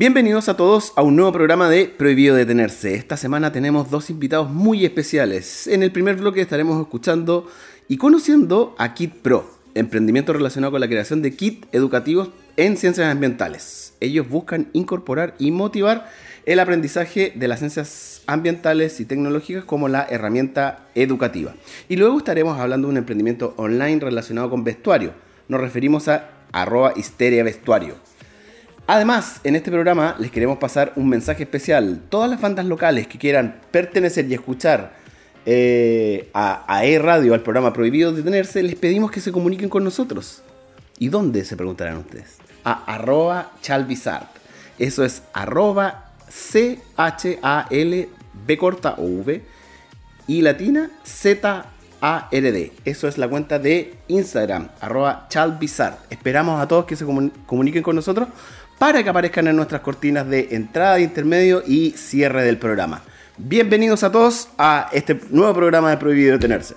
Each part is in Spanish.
Bienvenidos a todos a un nuevo programa de Prohibido Detenerse. Esta semana tenemos dos invitados muy especiales. En el primer bloque estaremos escuchando y conociendo a Kit Pro, emprendimiento relacionado con la creación de kits educativos en ciencias ambientales. Ellos buscan incorporar y motivar el aprendizaje de las ciencias ambientales y tecnológicas como la herramienta educativa. Y luego estaremos hablando de un emprendimiento online relacionado con vestuario. Nos referimos a arroba histeria vestuario Además, en este programa les queremos pasar un mensaje especial. Todas las bandas locales que quieran pertenecer y escuchar eh, a, E-Radio, al programa Prohibido Detenerse, les pedimos que se comuniquen con nosotros. ¿Y dónde se preguntarán ustedes? A arroba chalvizart. Eso es arroba C-H-A-L-B corta o V y latina Z-A-R-D. Eso es la cuenta de Instagram, arroba chalvizart. Esperamos a todos que se comuniquen con nosotros para que aparezcan en nuestras cortinas de entrada, intermedio y cierre del programa. Bienvenidos a todos a este nuevo programa de Prohibido Detenerse.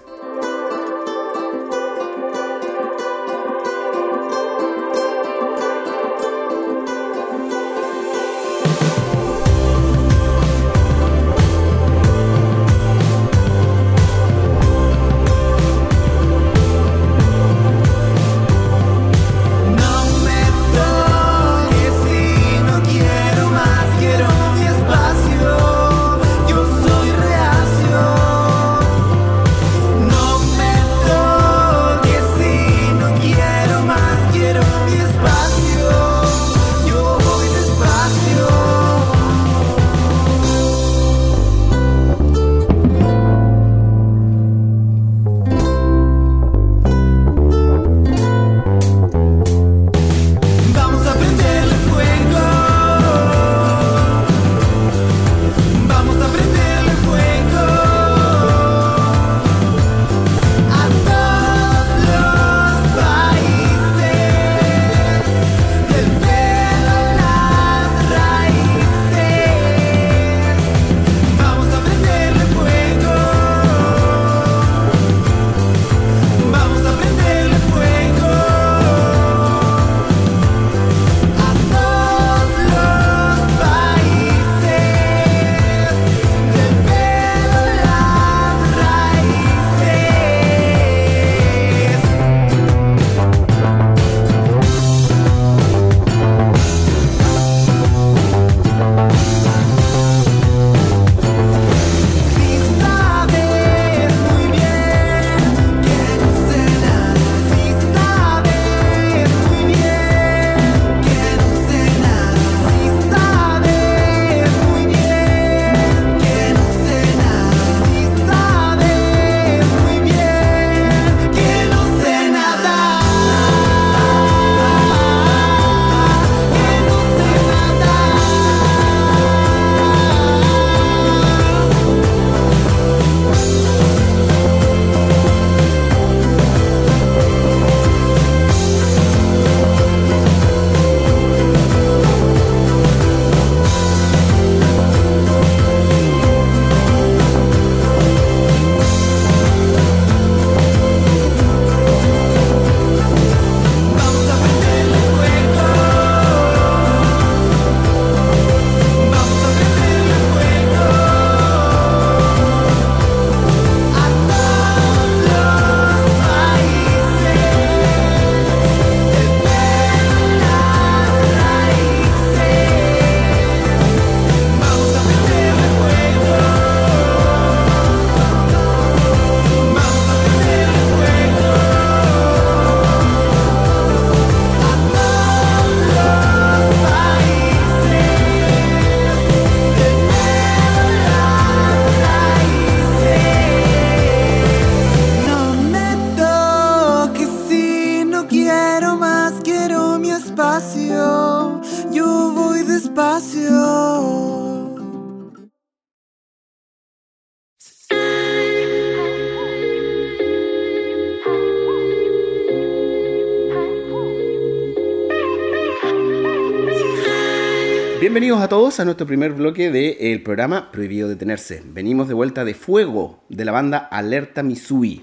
Bienvenidos a todos a nuestro primer bloque del programa Prohibido Detenerse. Venimos de vuelta de fuego de la banda Alerta Misui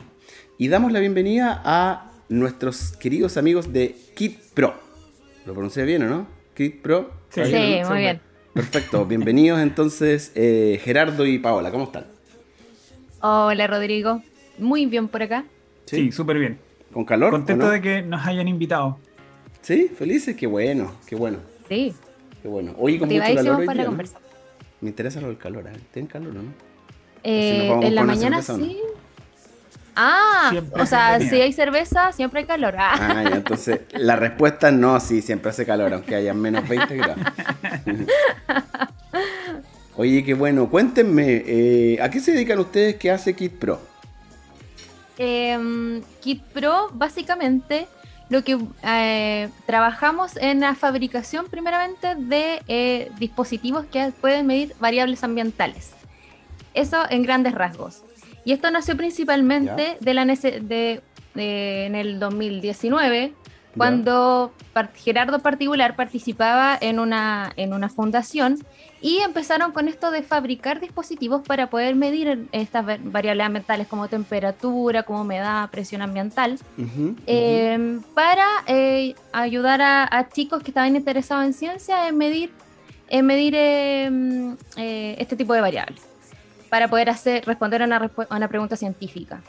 y damos la bienvenida a nuestros queridos amigos de Kit Pro. ¿Lo pronuncié bien o no? Kit Pro. Sí, muy bien. Perfecto, bienvenidos entonces eh, Gerardo y Paola, ¿cómo están? Hola Rodrigo, muy bien por acá. Sí, súper bien. ¿Con calor? Contento de que nos hayan invitado. Sí, felices, qué bueno, qué bueno. Sí. Qué bueno. Oye, con mucho calor hoy día, Me interesa lo del calor, ¿eh? ¿Tienen calor o no? Eh, en la mañana sí. Ah, o sea, si hay cerveza, siempre hay calor. Ah, ah entonces la respuesta no, sí, siempre hace calor, aunque haya menos 20 grados. Oye, qué bueno. Cuéntenme, eh, ¿a qué se dedican ustedes? ¿Qué hace Kit Pro? Eh, Kit Pro, básicamente, lo que eh, trabajamos en la fabricación, primeramente, de eh, dispositivos que pueden medir variables ambientales. Eso en grandes rasgos. Y esto nació principalmente de la de, en el 2019, cuando Gerardo Particular participaba en una, en una fundación y empezaron con esto de fabricar dispositivos para poder medir estas variables ambientales como temperatura, como humedad, presión ambiental, em, para eh, ayudar a, chicos que estaban interesados en ciencia en medir, en medir em, eh, este tipo de variables para poder hacer, responder a una, pregunta científica.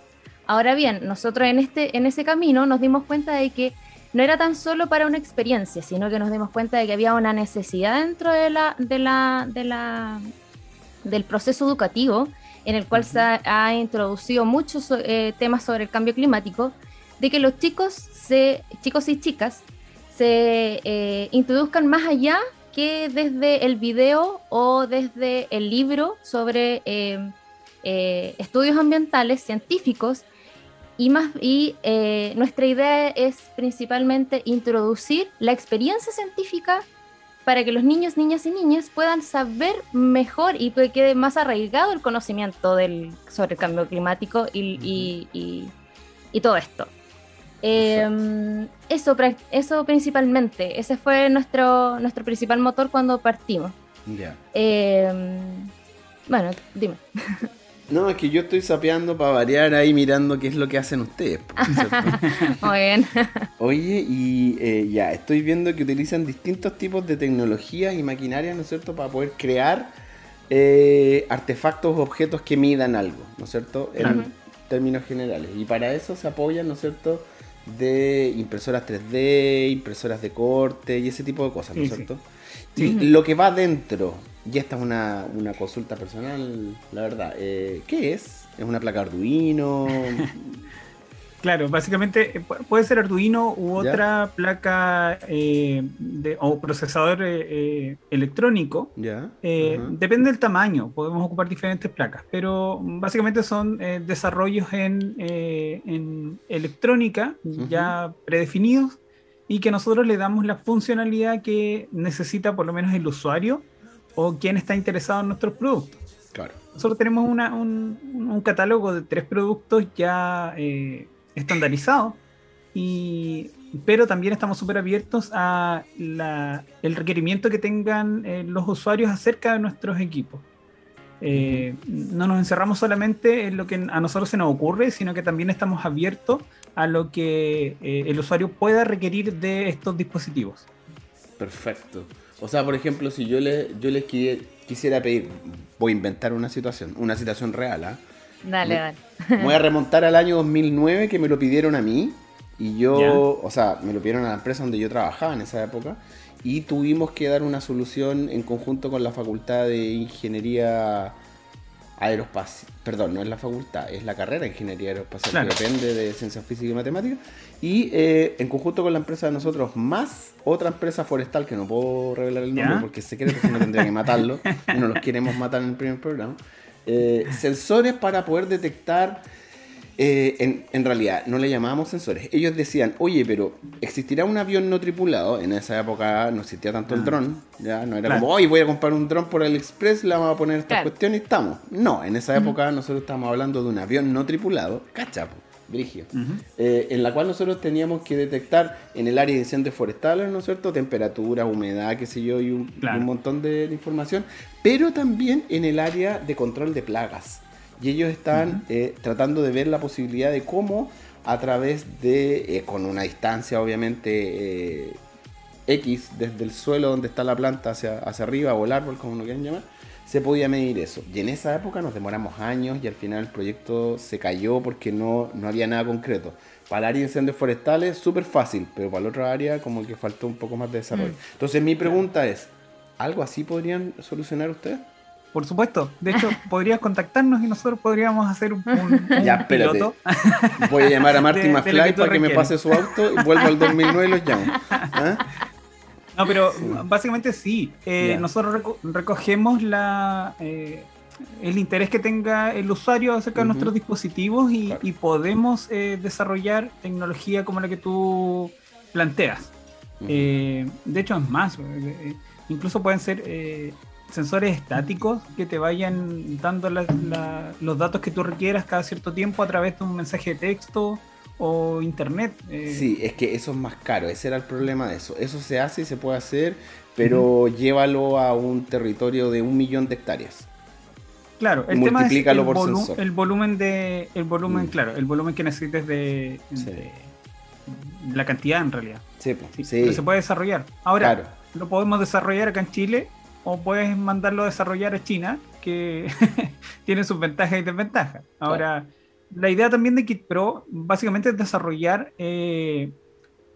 Ahora bien, nosotros en, este, en ese camino nos dimos cuenta de que no era tan solo para una experiencia, sino que nos dimos cuenta de que había una necesidad dentro de la, de la, de la, del proceso educativo, en el cual se ha, introducido muchos eh, temas sobre el cambio climático, de que los chicos, se, chicos y chicas se eh, introduzcan más allá que desde el video o desde el libro sobre eh, eh, estudios ambientales científicos y, más, y eh, nuestra idea es principalmente introducir la experiencia científica para que los niños, niñas y niñas puedan saber mejor y que quede más arraigado el conocimiento del, sobre el cambio climático y, y todo esto. Eh, eso, eso principalmente, ese fue nuestro, nuestro principal motor cuando partimos. Ya. Em, bueno, dime. No, es que yo estoy sapeando para variar ahí mirando qué es lo que hacen ustedes. Muy bien. Oye, y eh, ya, estoy viendo que utilizan distintos tipos de tecnologías y maquinaria, ¿no es cierto?, para poder crear eh, artefactos o objetos que midan algo, ¿no es cierto?, en términos generales. Y para eso se apoyan, ¿no es cierto?, de impresoras 3D, impresoras de corte y ese tipo de cosas, ¿no es cierto? Y lo que va dentro, y esta es una, consulta personal, la verdad, eh, ¿qué es? ¿Es una placa Arduino? Claro, básicamente eh, puede ser Arduino u otra placa eh, o procesador eh, electrónico. Ya. Depende del tamaño, podemos ocupar diferentes placas, pero básicamente son desarrollos en, electrónica ya predefinidos y que nosotros le damos la funcionalidad que necesita por lo menos el usuario o quien está interesado en nuestros productos. Claro. Nosotros tenemos un, un, catálogo de tres productos ya estandarizado, y, pero también estamos súper abiertos a el requerimiento que tengan eh, los usuarios acerca de nuestros equipos. Eh, no nos encerramos solamente en lo que a nosotros se nos ocurre, sino que también estamos abiertos a lo que eh, el usuario pueda requerir de estos dispositivos. Perfecto. O sea, por ejemplo, si yo, le, yo les quisiera pedir, voy a inventar una situación, una situación real, ¿ah? Dale, dale. voy a remontar al año 2009 que me lo pidieron a mí. Y yo, o sea, me lo pidieron a la empresa donde yo trabajaba en esa época. Y tuvimos que dar una solución en conjunto con la Facultad de Ingeniería Aeroespacial. Perdón, no es la facultad, es la carrera de Ingeniería Aeroespacial, que depende de Ciencias Físicas y Matemáticas. Y eh, en conjunto con la empresa de nosotros, más otra empresa forestal, que no puedo revelar el nombre porque sé que si no tendría que matarlo. y no los queremos matar en el primer programa. Eh, sensores para poder detectar, eh, en, realidad no le llamábamos sensores, ellos decían, oye, pero existirá un avión no tripulado, en esa época no existía tanto el ah. dron, ya no era como, oye, voy a comprar un dron por AliExpress, le vamos a poner esta cuestión y estamos. No, en esa época nosotros estamos hablando de un avión no tripulado, cachapo Brigio, eh, en la cual nosotros teníamos que detectar en el área de incendios forestales, ¿no es cierto?, temperatura, humedad, qué sé yo, y un, montón de, información, pero también en el área de control de plagas. Y ellos están eh, tratando de ver la posibilidad de cómo a través de, eh, con una distancia obviamente X desde el suelo donde está la planta hacia, hacia arriba o el árbol, como lo quieran llamar, se podía medir eso. Y en esa época nos demoramos años y al final el proyecto se cayó porque no, no había nada concreto. Para el área de incendios forestales, súper fácil, pero para la otra área como que faltó un poco más de desarrollo. Mm. Entonces mi pregunta es, ¿algo así podrían solucionar ustedes? Por supuesto. De hecho, podrías contactarnos y nosotros podríamos hacer un, un- Ya, espérate. piloto. Voy a llamar a lo McFly para que me pase su auto y vuelvo al 2009 y los llamo. ¿Ah? No, pero básicamente sí. Eh. Nosotros reco- recogemos la, eh, el interés que tenga el usuario acerca de nuestros dispositivos y, Claro. y podemos eh, desarrollar tecnología como la que tú planteas. Eh, de hecho, es más, incluso pueden ser sensores estáticos que te vayan dando la- la- los datos que tú requieras cada cierto tiempo a través de un mensaje de texto o internet. eh, Sí, es que eso es más caro, ese era el problema de eso. Eso se hace y se puede hacer, pero llévalo a un territorio de un millón de hectáreas. Claro, el Y tema es el, multiplícalo por volu- sensor. el volumen de el volumen, Mm. claro, el volumen que necesites de, Sí. de la cantidad en realidad. Sí, po, Sí, sí, Pero se puede desarrollar. Ahora, claro. lo podemos desarrollar acá en Chile o puedes mandarlo a desarrollar a China, que tiene sus ventajas y desventajas. Ahora, la idea también de Kit Pro básicamente es desarrollar eh,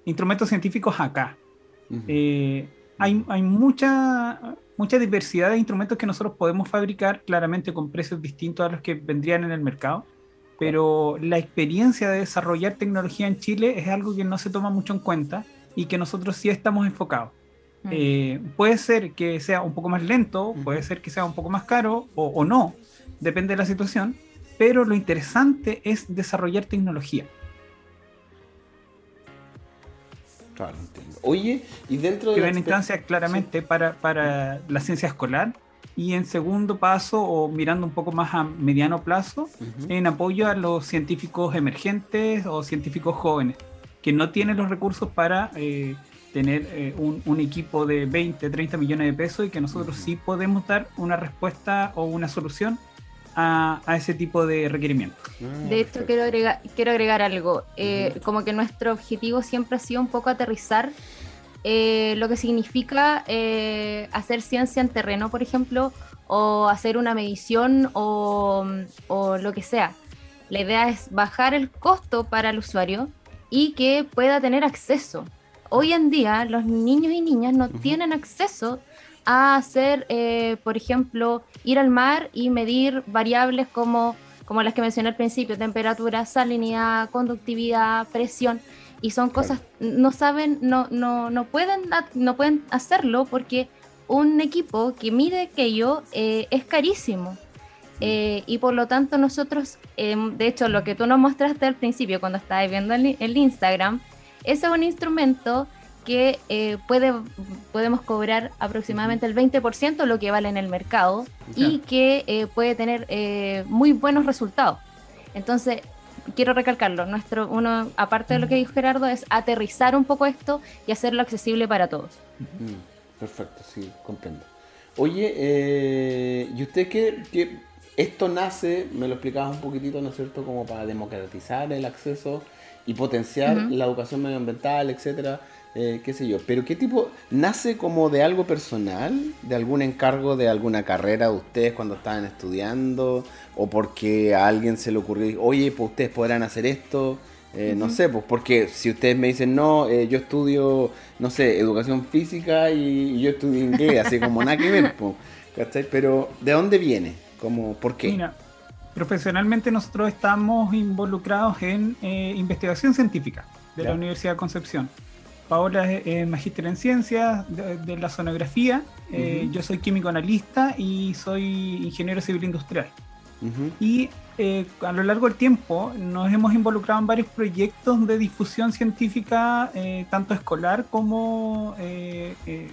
instrumentos científicos acá. Eh, hay hay mucha, mucha diversidad de instrumentos que nosotros podemos fabricar, claramente con precios distintos a los que vendrían en el mercado, pero la experiencia de desarrollar tecnología en Chile es algo que no se toma mucho en cuenta y que nosotros sí estamos enfocados. Mm. Eh, puede ser que sea un poco más lento, puede ser que sea un poco más caro o, o no, depende de la situación, pero lo interesante es desarrollar tecnología. Claro, entiendo. Oye, y dentro de... exper- instancia claramente para, para la ciencia escolar y en segundo paso o mirando un poco más a mediano plazo Ujú. en apoyo a los científicos emergentes o científicos jóvenes que no tienen los recursos para eh, tener eh, un, un equipo de 20, 30 millones de pesos y que nosotros sí podemos dar una respuesta o una solución a, a ese tipo de requerimientos. Ah, De hecho, quiero agregar, quiero agregar algo. Eh, Como que nuestro objetivo siempre ha sido un poco aterrizar eh, lo que significa eh, hacer ciencia en terreno, por ejemplo, o hacer una medición o, o lo que sea. La idea es bajar el costo para el usuario y que pueda tener acceso. Hoy en día los niños y niñas no tienen acceso a hacer, eh, por ejemplo, ir al mar y medir variables como, como las que mencioné al principio, temperatura, salinidad, conductividad, presión, y son cosas, no saben, no, no, no, pueden, no pueden hacerlo porque un equipo que mide aquello eh, es carísimo. Eh, y por lo tanto nosotros, eh, de hecho lo que tú nos mostraste al principio cuando estabas viendo el, el Instagram, ese es un instrumento que eh, puede, podemos cobrar aproximadamente el 20% de lo que vale en el mercado y que eh, puede tener eh, muy buenos resultados. Entonces, quiero recalcarlo, nuestro, uno, aparte de lo que dijo Gerardo, es aterrizar un poco esto y hacerlo accesible para todos. Perfecto, sí, comprendo. Oye, ¿y usted qué, qué- Esto nace, me lo explicabas un poquitito, ¿no es cierto?, como para democratizar el acceso y potenciar la educación medioambiental, etcétera, eh, qué sé yo. Pero ¿qué tipo? ¿Nace como de algo personal? ¿De algún encargo de alguna carrera de ustedes cuando estaban estudiando? ¿O porque a alguien se le ocurrió, oye, pues ustedes podrán hacer esto? Eh, No sé, pues porque si ustedes me dicen, no, eh, yo estudio, no sé, educación física y, y yo estudio inglés, así como nada que ver, pues, ¿cachai? Pero ¿de dónde viene? Como, ¿Por qué? Mira, profesionalmente nosotros estamos involucrados en eh, investigación científica de Ya. la Universidad de Concepción. Paola es es magíster en ciencias de, de la sonografía, eh, yo soy químico analista y soy ingeniero civil industrial. Y eh, a lo largo del tiempo nos hemos involucrado en varios proyectos de difusión científica, eh, tanto escolar como eh, eh,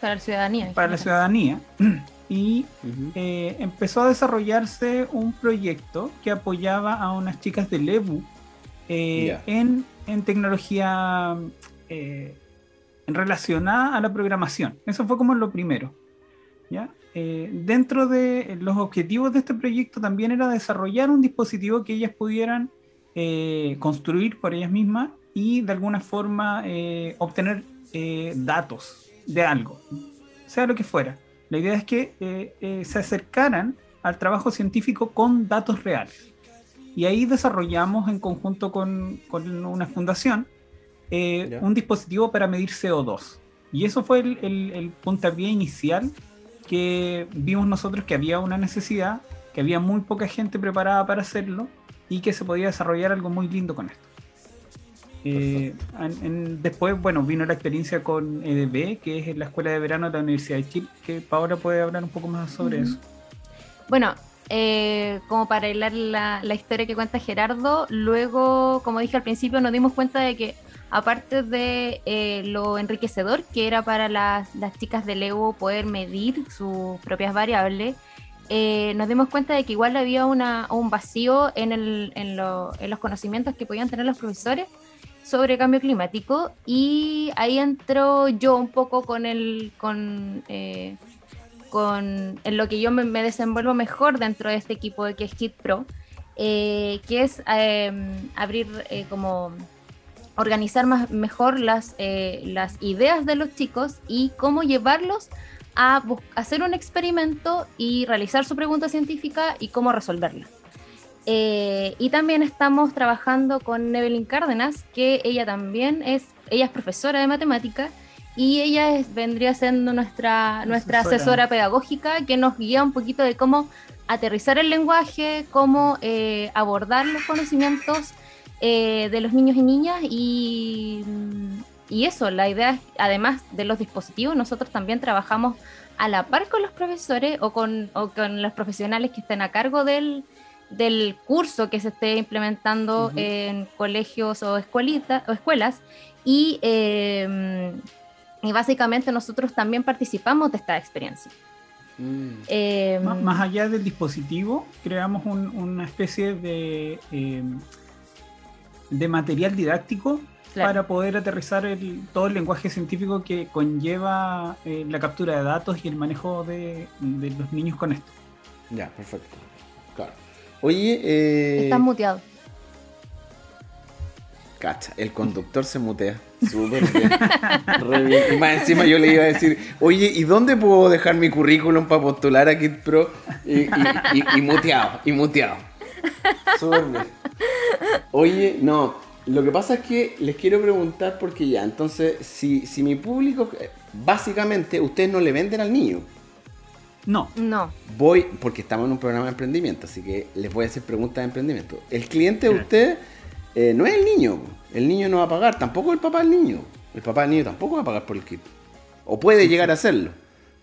Para la ciudadanía. para la ciudadanía. Y eh, empezó a desarrollarse un proyecto que apoyaba a unas chicas de Lebu eh, en, en tecnología eh, relacionada a la programación. Eso fue como lo primero. ¿ya? Eh, dentro de los objetivos de este proyecto también era desarrollar un dispositivo que ellas pudieran eh, construir por ellas mismas y de alguna forma eh, obtener eh, datos de algo, sea lo que fuera. La idea es que eh, se acercaran al trabajo científico con datos reales. Y ahí desarrollamos en conjunto con, con una fundación un dispositivo para medir CO2. Y eso fue el, el, el puntapié inicial que vimos nosotros que había una necesidad, que había muy poca gente preparada para hacerlo y que se podía desarrollar algo muy lindo con esto. Eh, después, bueno, vino la experiencia con EDB, que es la Escuela de Verano de la Universidad de Chile, que Paola puede hablar un poco más sobre eso. Bueno, eh, como para hilar la, la, historia que cuenta Gerardo, luego, como dije al principio, nos dimos cuenta de que aparte de eh, lo enriquecedor que era para las, las chicas de Lego poder medir sus propias variables, eh, nos dimos cuenta de que igual había una, un vacío en, el, en, los conocimientos que podían tener los profesores sobre cambio climático. Y ahí entro yo un poco con el con, eh, con en lo que yo me, desenvuelvo mejor dentro de este equipo que es Pro que es abrir como organizar más, mejor las, eh, las ideas de los chicos y cómo llevarlos a hacer un experimento y realizar su pregunta científica y cómo resolverla. Eh, y también estamos trabajando con Evelyn Cárdenas, que ella también es, ella es profesora de matemática y ella vendría siendo nuestra, nuestra asesora. pedagógica que nos guía un poquito de cómo aterrizar el lenguaje, cómo eh, abordar los conocimientos eh, de los niños y niñas y, y, eso, la idea es, además de los dispositivos, nosotros también trabajamos a la par con los profesores o con, o con los profesionales que estén a cargo del, del curso que se esté implementando en colegios o, escuelitas, o escuelas y, eh, y básicamente nosotros también participamos de esta experiencia. Mm. Eh, más, allá del dispositivo, creamos una especie de de material didáctico para poder aterrizar el, todo el lenguaje científico que conlleva eh, la captura de datos y el manejo de, los niños con esto. Ya, perfecto. Claro. Oye, eh... Estás muteado. Cacha, el conductor se mutea. Súper bien. Y más encima yo le iba a decir, oye, ¿y dónde puedo dejar mi currículum para postular a Kid Pro? Y, y muteado, y muteado. Súper bien. Oye, no, lo que pasa es que les quiero preguntar porque ya, entonces, si, si mi público, básicamente, ustedes no le venden al niño. No. No. Voy, porque estamos en un programa de emprendimiento, así que les voy a hacer preguntas de emprendimiento. El cliente de usted eh, no es el niño, el niño no va a pagar, tampoco el papá del niño. El papá del niño tampoco va a pagar por el kit. O puede llegar a hacerlo.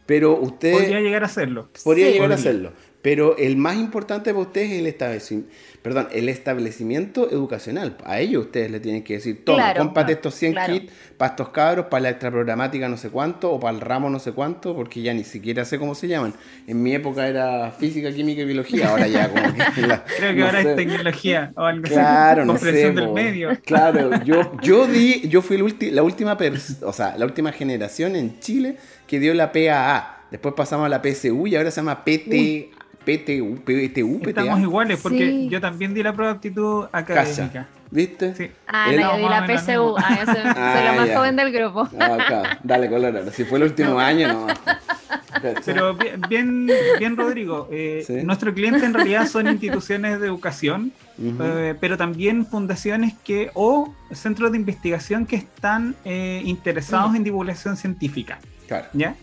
Pero usted. Podría llegar a hacerlo. Podría llegar a hacerlo. Pero el más importante para ustedes es el establecimiento, perdón, el establecimiento educacional. A ellos ustedes le tienen que decir, toma, cómpate estos 100 kits para estos cabros, para la extraprogramática no sé cuánto, o para el ramo no sé cuánto, porque ya ni siquiera sé cómo se llaman. En mi época era física, química y biología, ahora ya como que... Creo que ahora es tecnología o algo claro, No sé, del medio. Claro, yo, yo di, yo fui la última, o sea, la última generación en Chile que dio la PAA. Después pasamos a la PSU y ahora se llama PT, PTU, PTU, PTA. Estamos iguales porque yo también di la prueba de aptitud académica. ¿Viste? Sí. Ah, no, yo di la PSU. Ah, yo soy, ah, la más joven del grupo. Ah, Dale, color. Si fue el último año, no. Pero bien, bien Rodrigo, eh, nuestro cliente en realidad son instituciones de educación, eh, pero también fundaciones que o centros de investigación que están eh, interesados en divulgación científica. Claro. ¿Ya?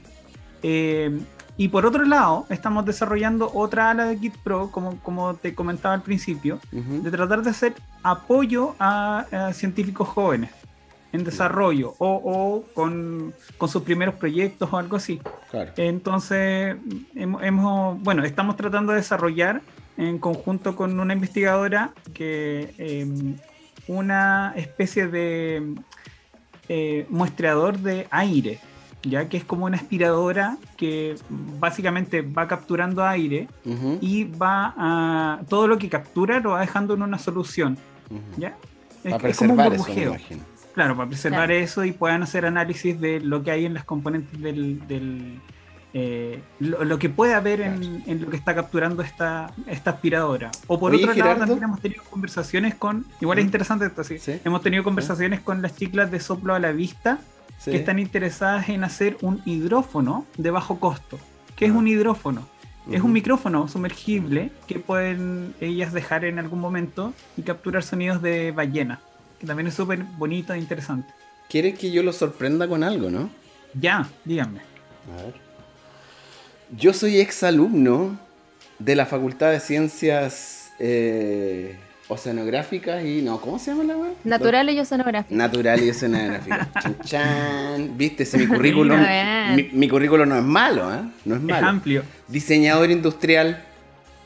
Y por otro lado, estamos desarrollando otra ala de Git Pro, como, como te comentaba al principio, de tratar de hacer apoyo a, científicos jóvenes en desarrollo o, con, sus primeros proyectos o algo así. Entonces, hemos, bueno, estamos tratando de desarrollar en conjunto con una investigadora que em, una especie de eh, muestreador de aire ya que es como una aspiradora que básicamente va capturando aire y va a todo lo que captura lo va dejando en una solución, ¿ya? Para preservar eso, Claro, para preservar eso y puedan hacer análisis de lo que hay en las componentes del, eh, lo, que puede haber en, lo que está capturando esta, esta aspiradora. O por otro lado, también hemos tenido conversaciones con, igual es interesante esto, sí, hemos tenido conversaciones con las chiclas de soplo a la vista, que están interesadas en hacer un hidrófono de bajo costo. ¿Qué es un hidrófono? Es un micrófono sumergible que pueden ellas dejar en algún momento y capturar sonidos de ballena, que también es súper bonito e interesante. ¿Quieres que yo lo sorprenda con algo, no? Ya, díganme. A ver. Yo soy exalumno de la Facultad de Ciencias eh, Oceanográficas y. No, ¿cómo se llama la web? Natural y oceanográfica. Natural y oceanográfica. Chan, chan. Viste, si mi currículum. Mi, mi currículum no es malo, ¿eh? No es Es malo. amplio. Diseñador industrial.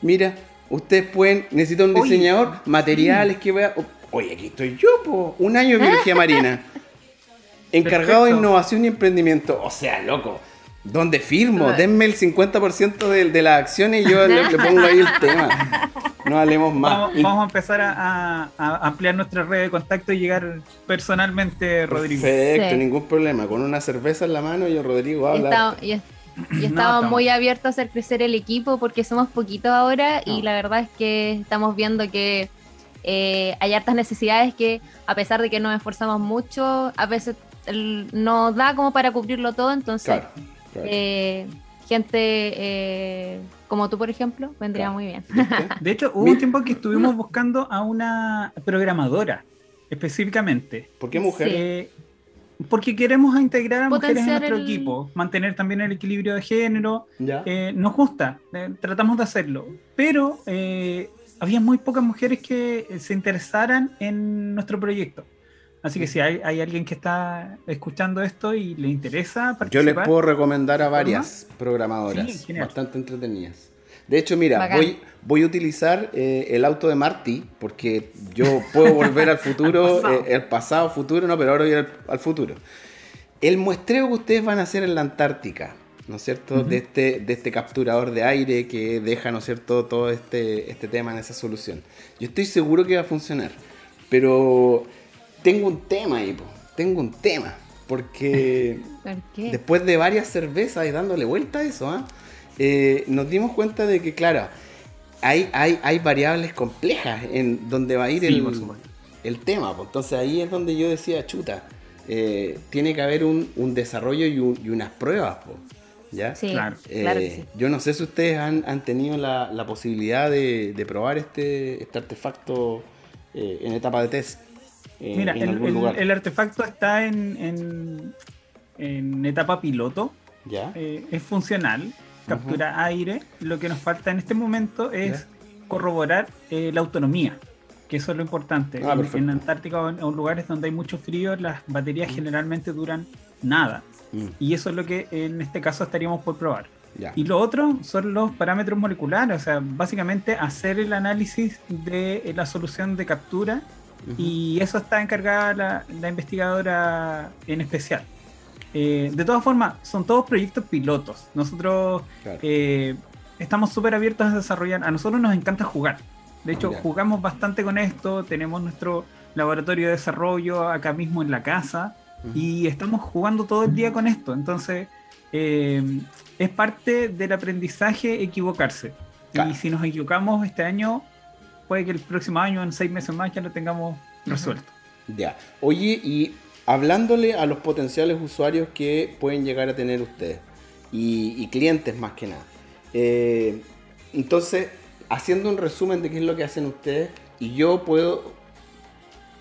Mira, ustedes pueden. Necesitan un Oye, diseñador, materiales que vea. Oye, aquí estoy yo, po. Un año de biología marina. Encargado de innovación y emprendimiento. O sea, loco. ¿Dónde firmo? Denme el 50% de, de las acciones y yo le, le pongo ahí el tema. No hablemos más. Vamos, vamos a empezar a, a- a ampliar nuestra red de contacto y llegar personalmente, Rodrigo. Perfecto, Sí. ningún problema. Con una cerveza en la mano yo, Rodrigo, habla. y estamos muy abiertos a hacer crecer el equipo porque somos poquitos ahora y la verdad es que estamos viendo que eh, hay hartas necesidades que a pesar de que nos esforzamos mucho, a veces no da como para cubrirlo todo, entonces Claro, claro. eh, gente eh, como tú, por ejemplo, vendría Claro. muy bien. De hecho, hubo un tiempo que estuvimos buscando a una programadora, específicamente. ¿Por qué mujer? Sí. Eh, porque queremos integrar a mujeres en nuestro el- equipo, mantener también el equilibrio de género. ¿Ya? Eh, nos gusta, eh, tratamos de hacerlo, pero eh, había muy pocas mujeres que se interesaran en nuestro proyecto. Así que si hay, hay alguien que está escuchando esto y le interesa Yo participar, les puedo recomendar a varias programadoras Sí, bastante entretenidas. De hecho, mira, Bacán. voy, voy a utilizar eh, el auto de Marty porque yo puedo volver al futuro, pasado. eh, el pasado, futuro, no, pero ahora voy al, al futuro. El muestreo que ustedes van a hacer en la Antártica, ¿no es cierto? de, este, de este capturador de aire que deja, ¿no es cierto?, todo este, este tema en esa solución. Yo estoy seguro que va a funcionar, pero tengo un tema ahí, po, tengo un tema, porque ¿Por qué? después de varias cervezas y dándole vuelta a eso, ¿ah? Eh, nos dimos cuenta de que, claro, hay, hay, hay variables complejas en donde va a ir Sí, el, el tema. Entonces ahí es donde yo decía, chuta, eh, tiene que haber un, un desarrollo y, un- y unas pruebas, po, ¿ya? Sí, Claro. claro, que Eh, sí. Yo no sé si ustedes han, han tenido la, la posibilidad de, de probar este, este artefacto eh, en etapa de test. Eh, Mira, en el, algún el- lugar. el artefacto está en, en- en etapa piloto, ¿Ya? eh, es funcional, captura aire. Lo que nos falta en este momento es corroborar eh, la autonomía, que eso es lo importante. Ah, en, perfecto. en Antártica o en, lugares donde hay mucho frío, las baterías generalmente duran nada. Mm, Y eso es lo que en este caso estaríamos por probar. ya. Y lo otro son los parámetros moleculares, o sea, básicamente hacer el análisis de eh, la solución de captura Y eso está encargada la, la investigadora en especial. Eh, de todas formas, son todos proyectos pilotos. Nosotros Claro. eh, estamos súper abiertos a desarrollar. A nosotros nos encanta jugar. De hecho, jugamos bastante con esto. Tenemos nuestro laboratorio de desarrollo acá mismo en la casa y estamos jugando todo el día con esto. Entonces, eh, es parte del aprendizaje equivocarse. Claro. Y si nos equivocamos este año, puede que el próximo año, en seis meses más, ya lo tengamos resuelto. Ya. Oye, y hablándole a los potenciales usuarios que pueden llegar a tener ustedes y, y clientes más que nada. Eh, entonces, haciendo un resumen de qué es lo que hacen ustedes y yo puedo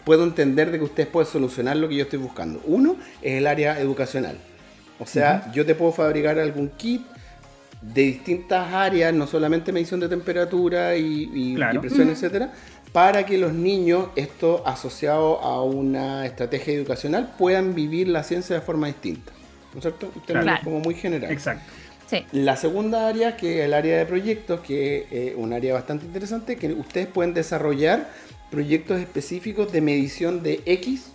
puedo entender de que ustedes pueden solucionar lo que yo estoy buscando. Uno es el área educacional. O sea, yo te puedo fabricar algún kit de distintas áreas, no solamente medición de temperatura y, y- Claro. y presión, Ujú. etcétera, para que los niños, esto asociado a una estrategia educacional, puedan vivir la ciencia de forma distinta. ¿No es cierto? Claro. como muy general. Exacto. Sí. La segunda área, que es el área de proyectos, que es eh, un área bastante interesante, que ustedes pueden desarrollar proyectos específicos de medición de X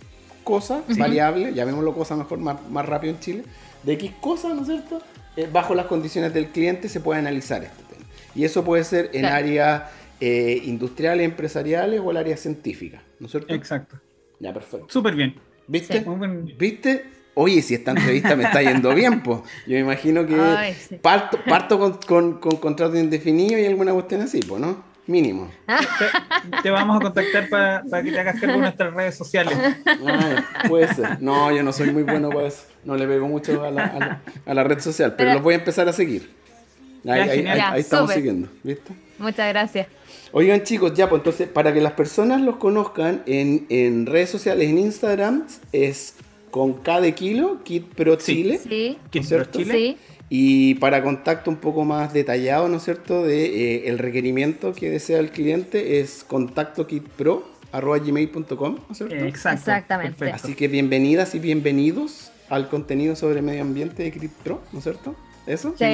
cosa, variable, llamémoslo cosa mejor, más, más rápido en Chile, de X cosa, ¿no es cierto? Eh, bajo las condiciones del cliente se puede analizar este tema. Y eso puede ser en Claro. áreas eh, industriales, empresariales o el área científica, ¿no es cierto? Exacto. Ya, perfecto. Súper bien. ¿Viste? Sí. ¿Viste? Oye, si esta entrevista me está yendo bien, pues. Yo me imagino que Ay, sí. parto, parto con, con, con contrato indefinido y alguna cuestión así, pues, ¿no? Mínimo. Te, te vamos a contactar para, para que te hagas cargo de nuestras redes sociales. Ay, puede ser. No, yo no soy muy bueno para eso. No le pego mucho a la, a la- a la red social, pero Pero- los voy a empezar a seguir. Ahí, estamos siguiendo, ¿viste? Muchas gracias. Oigan chicos, ya, pues entonces, para que las personas los conozcan, en, en redes sociales, en Instagram, es con K de kilo, Kit Pro Sí. Chile. Sí, Kid ¿Cierto? Pro Chile. sí. Y para contacto un poco más detallado, ¿no es cierto?, de eh, el requerimiento que desea el cliente es contacto gmail.com, ¿no es cierto? Exacto. Exactamente. perfecto. Así que bienvenidas y bienvenidos al contenido sobre medio ambiente de Crit Pro, ¿no es cierto? ¿Eso? Sí.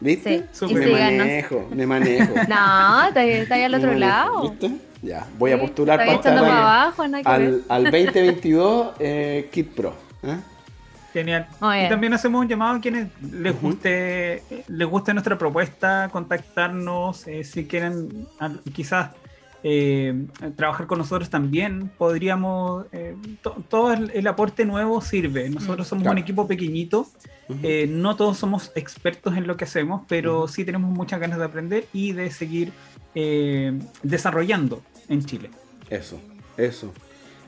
¿Viste? Sí, Me manejo, me manejo. No, está, está ahí al otro lado. ¿Viste? Ya, voy a postular está para estar al- abajo, ver. al, al 2022 eh, Kit Pro. ¿eh? Genial. Y también hacemos un llamado a quienes les guste, les guste nuestra propuesta, contactarnos, eh, si quieren al- quizás eh, trabajar con nosotros también, podríamos, eh, to- todo el, el aporte nuevo sirve. Nosotros somos Claro. un equipo pequeñito, eh, no todos somos expertos en lo que hacemos, pero sí tenemos muchas ganas de aprender y de seguir eh, desarrollando en Chile. Eso, eso.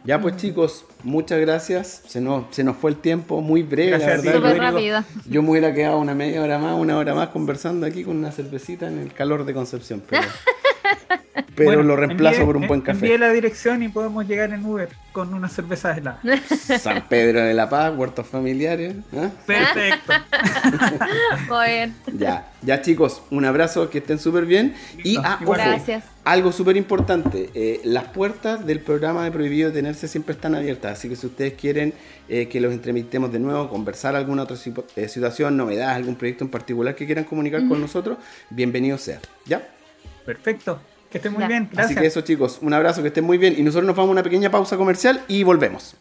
Ya pues chicos, muchas gracias. Se nos, se nos fue el tiempo muy breve, Gracias la verdad. Rápido. Yo me hubiera quedado una media hora más, una hora más conversando aquí con una cervecita en el calor de Concepción. Pero, pero Bueno, lo reemplazo envíe- por un buen en- café. Envíe la dirección y podemos llegar en Uber con una cerveza helada. San Pedro de la Paz, huertos familiares. ¿eh? Perfecto. Muy bien. Ya, ya chicos, un abrazo, que estén súper bien. Y ah, ojo, Gracias. algo súper importante, eh, las puertas del programa de Prohibido Detenerse siempre están abiertas, así que si ustedes quieren eh, que los entrevistemos de nuevo, conversar alguna otra eh, situación, novedad, algún proyecto en particular que quieran comunicar con nosotros, bienvenido sea. ¿Ya? Perfecto. Que estén muy Ya. bien. Gracias. Así que eso chicos, un abrazo, que estén muy bien y nosotros nos vamos a una pequeña pausa comercial y volvemos.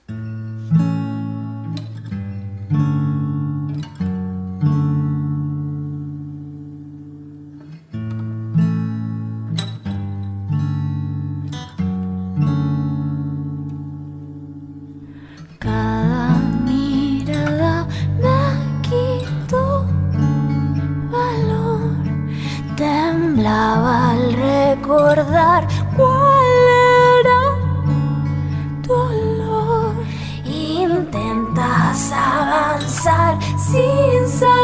Temblaba al recordar cuál era tu olor. Intentas avanzar sin saber